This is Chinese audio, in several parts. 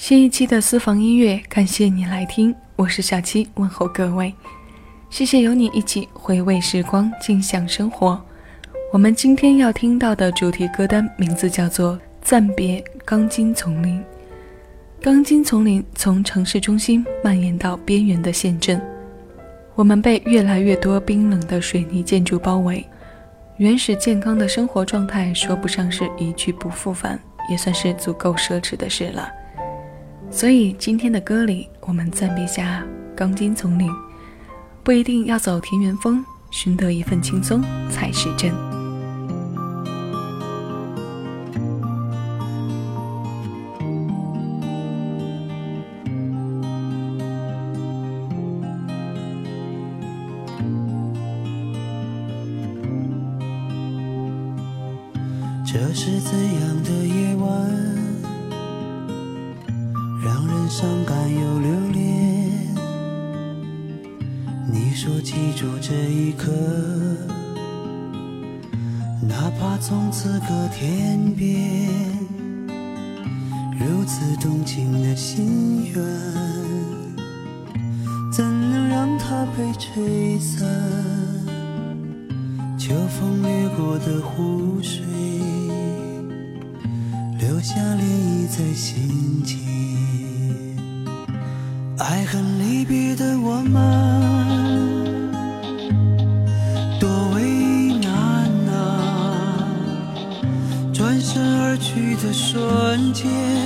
新一期的私房音乐，感谢你来听，我是小七，问候各位，谢谢有你一起回味时光，静享生活。我们今天要听到的主题歌单名字叫做《暂别钢筋丛林》。钢筋丛林从城市中心蔓延到边缘的县镇，我们被越来越多冰冷的水泥建筑包围。原始健康的生活状态说不上是一去不复返，也算是足够奢侈的事了。所以今天的歌里，我们暂别下钢筋丛林，不一定要走田园风，寻得一份轻松才是真。似动情的心愿，怎能让它被吹散？秋风掠过的湖水。留下涟漪在心间，爱恨离别的我们，多为难啊！转身而去的瞬间。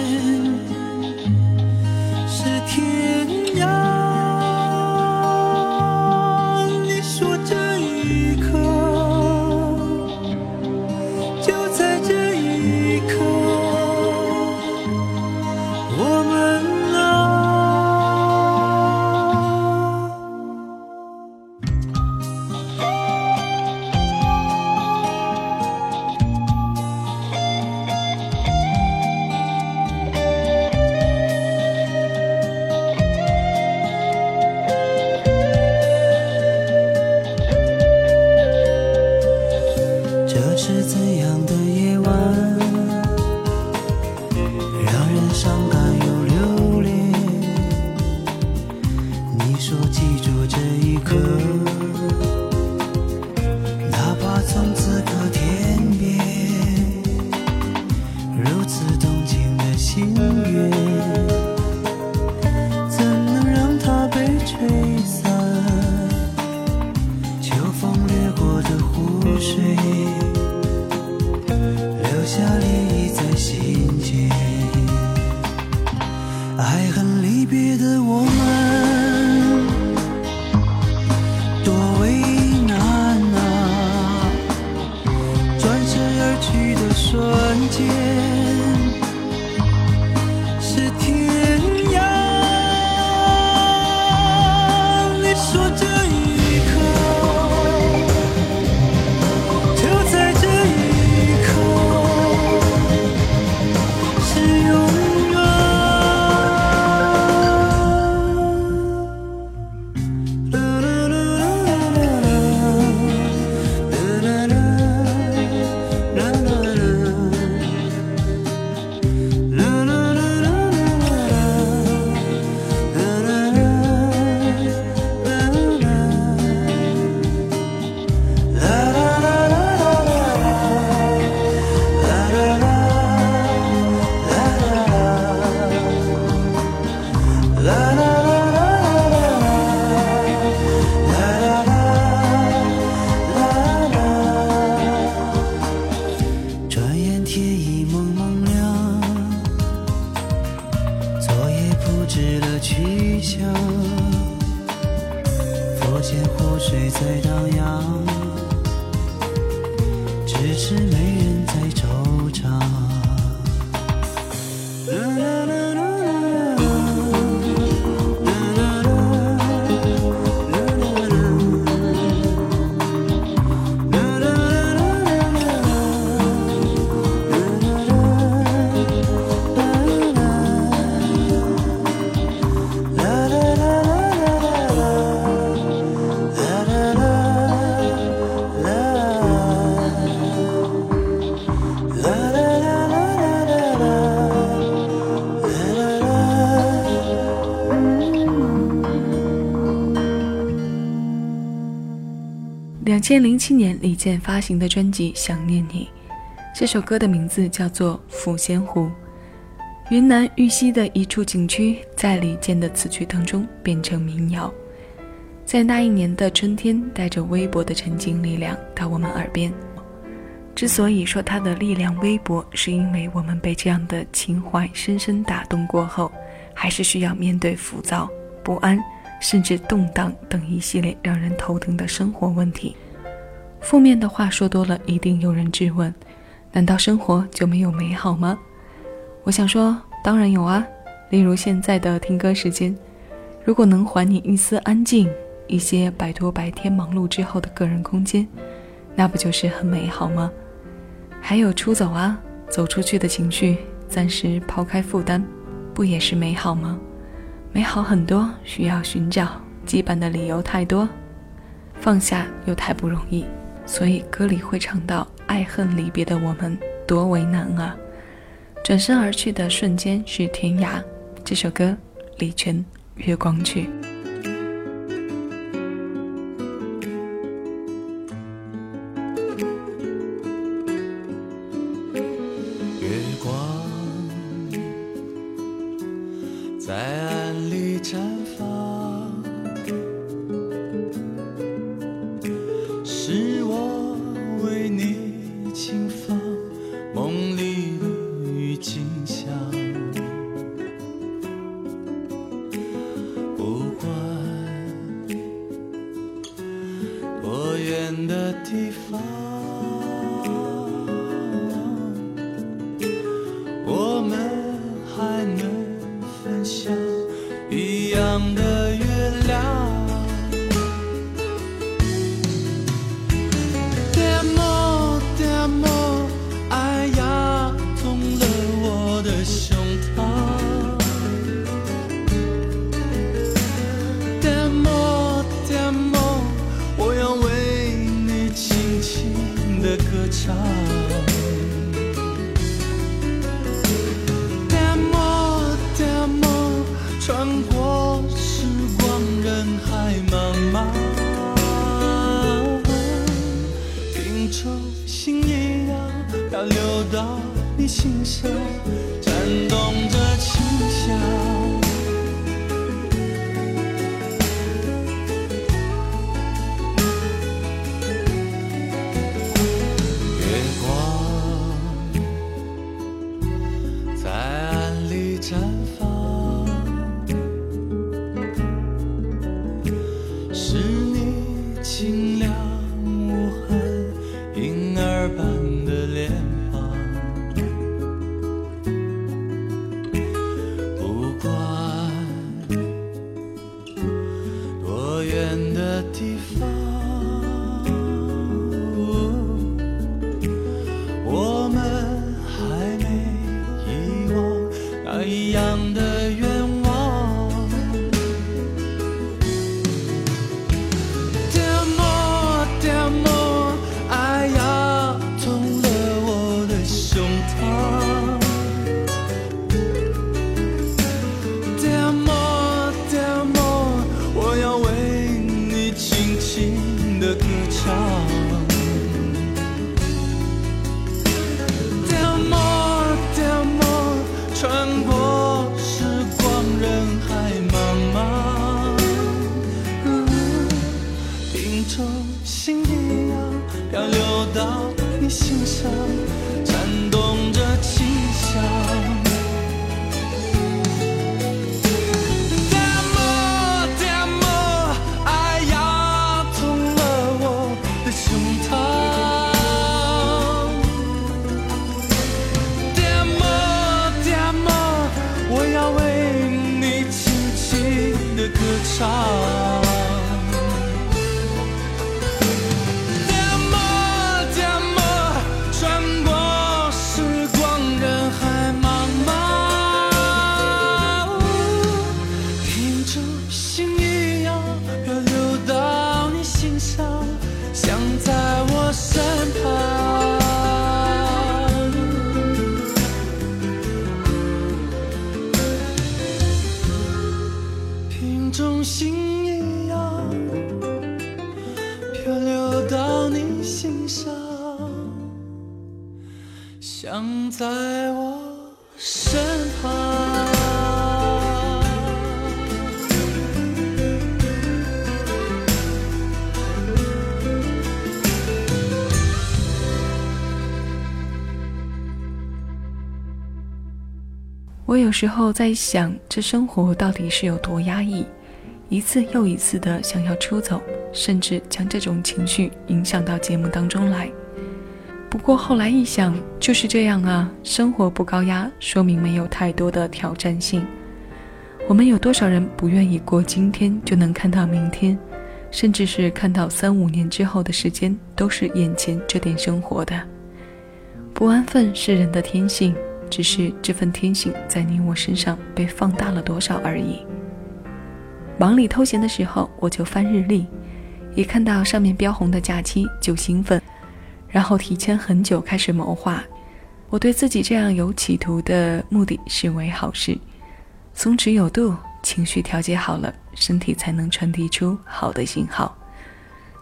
你说记住这一刻千零七年李健发行的专辑《想念你》，这首歌的名字叫做《抚仙湖》。云南玉溪的一处景区，在李健的词曲当中变成民谣，在那一年的春天，带着微薄的沉静力量到我们耳边。之所以说它的力量微薄，是因为我们被这样的情怀深深打动过后，还是需要面对浮躁、不安，甚至动荡等一系列让人头疼的生活问题。负面的话说多了，一定有人质问：难道生活就没有美好吗？我想说，当然有啊。例如现在的听歌时间，如果能还你一丝安静，一些摆脱白天忙碌之后的个人空间，那不就是很美好吗？还有出走啊，走出去的情绪，暂时抛开负担，不也是美好吗？美好很多，需要寻找，羁绊的理由太多，放下又太不容易，所以歌里会唱到爱恨离别的我们多为难啊。转身而去的瞬间是天涯。这首歌，李泉《月光曲》。想在我身旁。瓶中心一样，漂流到你心上。想在我。我有时候在想，这生活到底是有多压抑？一次又一次的想要出走，甚至将这种情绪影响到节目当中来。不过后来一想，就是这样啊，生活不高压，说明没有太多的挑战性。我们有多少人不愿意过今天就能看到明天，甚至是看到三五年之后的时间，都是眼前这点生活的不安分是人的天性。只是这份天性在你我身上被放大了多少而已。忙里偷闲的时候，我就翻日历，一看到上面标红的假期就兴奋，然后提前很久开始谋划。我对自己这样有企图的目的视为好事，松弛有度，情绪调节好了，身体才能传递出好的信号。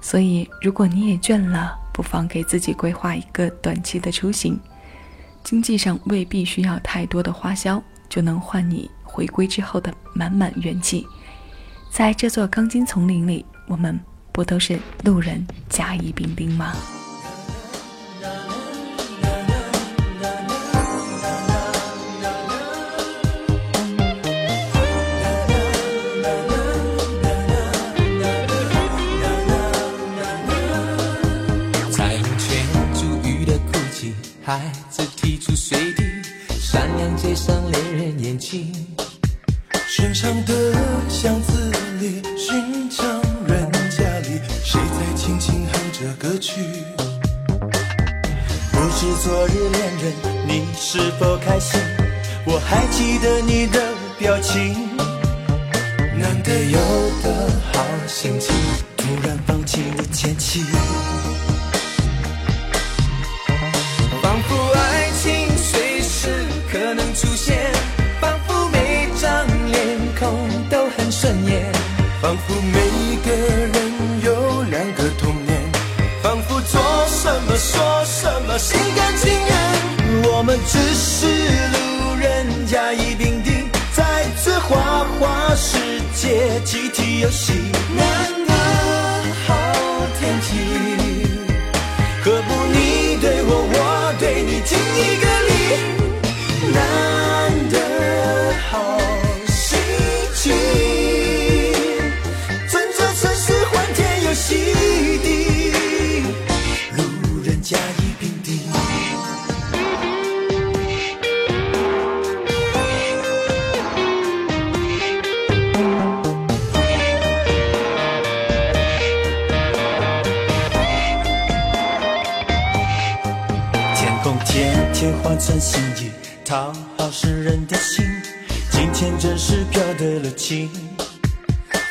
所以，如果你也倦了，不妨给自己规划一个短期的出行。经济上未必需要太多的花销，就能换你回归之后的满满元气。在这座钢筋丛林里，我们不都是路人甲乙丙丁吗？彩虹圈珠玉的哭泣，孩子提出水滴，闪亮街上恋人眼睛。寻常的巷子里，寻常人家里，谁在轻轻哼着歌曲？不知昨日恋人你是否开心？我还记得你的表情。难得有的好心情，突然放弃我前妻。深夜，仿佛每个人有两个童年，仿佛做什么说什么心甘情愿。我们只是路人甲乙丙丁，在这花花世界集体游戏，天天换成心意，讨好世人的心。今天真是飘得了情，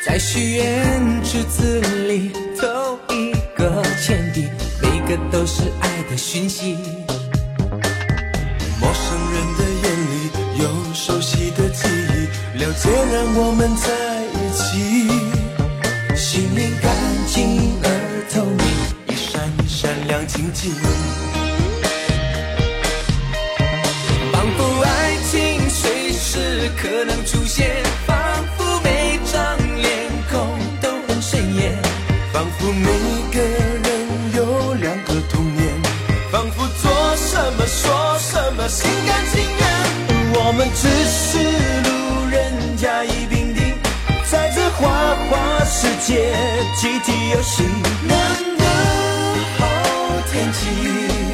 在许愿池子里投一个钱币，每个都是爱的讯息。陌生人的眼里有熟悉的记忆，了解让我们在一起。心灵干净而透明，一闪一闪亮晶晶。世界集体游戏，难得好天气。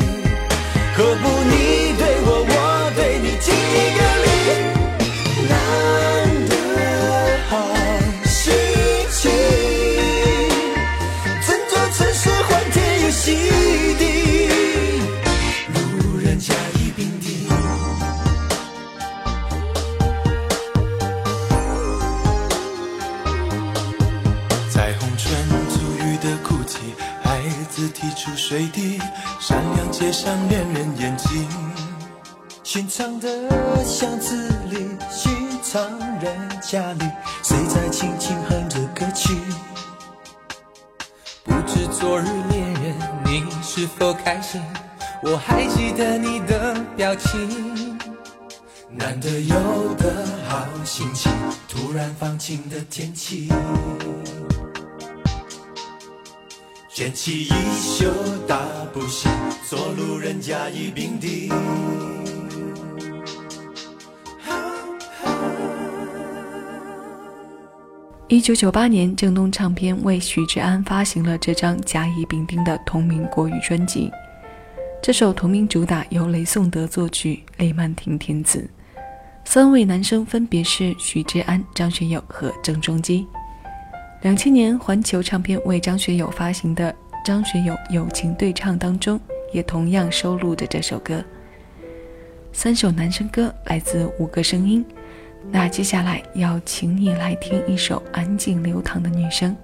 开心？我还记得你的表情。难得有的好心情，突然放晴的天气。卷起衣袖大步行，做路人甲乙丙丁。一九九八年，正东唱片为许志安发行了这张甲乙丙丁的同名国语专辑。这首同名主打由雷颂德作曲，雷曼婷填词，三位男生分别是许志安、张学友和郑中基。两千年，环球唱片为张学友发行的《张学友友情对唱》当中，也同样收录着这首歌。三首男生歌来自五个声音。那接下来要请你来听一首安静流淌的女声。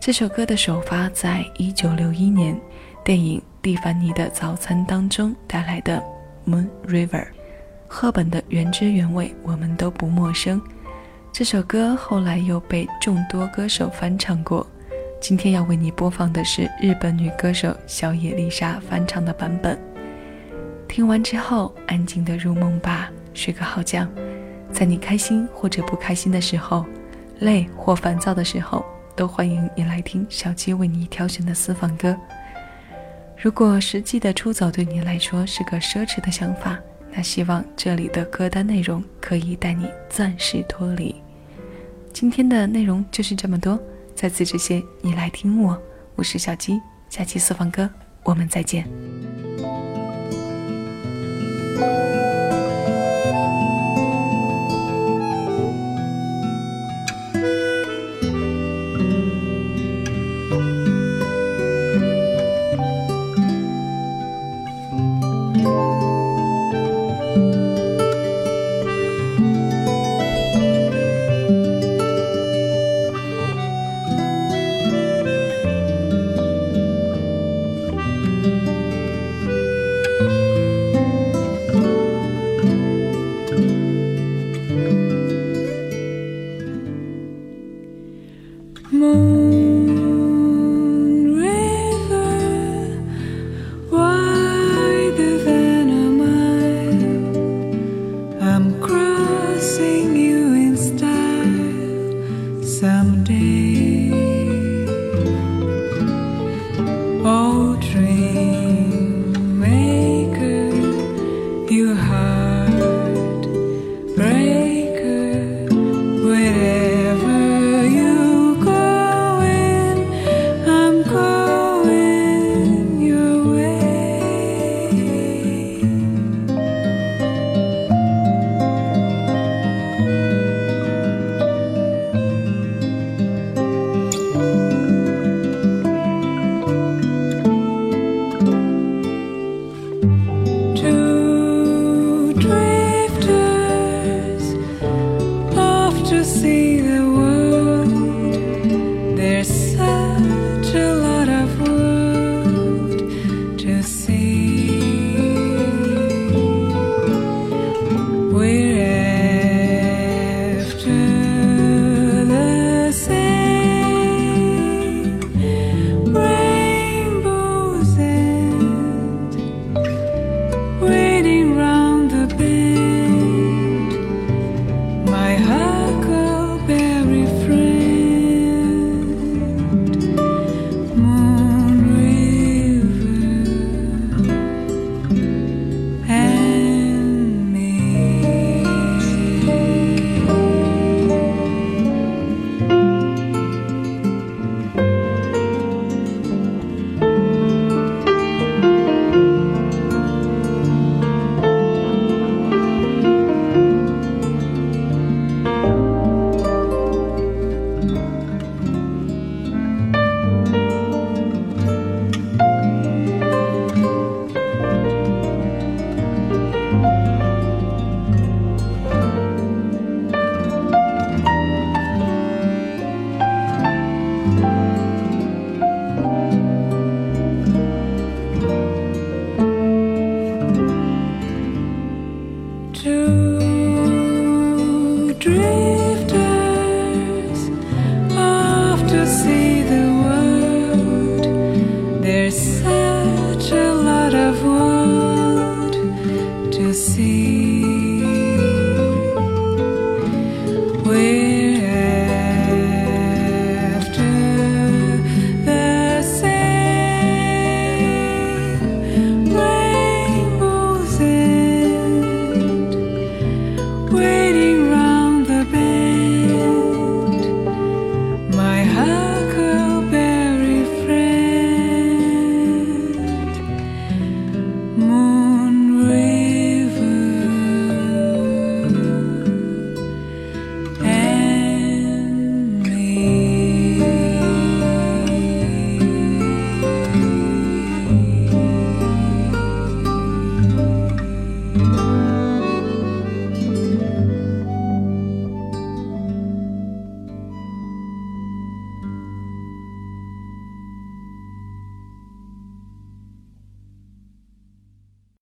这首歌的首发在一九六一年电影《蒂凡尼的早餐》当中带来的《Moon River》，赫本的原汁原味我们都不陌生。这首歌后来又被众多歌手翻唱过。今天要为你播放的是日本女歌手小野丽莎翻唱的版本。听完之后，安静的入梦吧，睡个好觉。在你开心或者不开心的时候，累或烦躁的时候，都欢迎你来听小七为你挑选的私房歌。如果实际的出走对你来说是个奢侈的想法，那希望这里的歌单内容可以带你暂时脱离。今天的内容就是这么多，在此之前，你来听我，我是小七，下期私房歌我们再见。Oh, dream.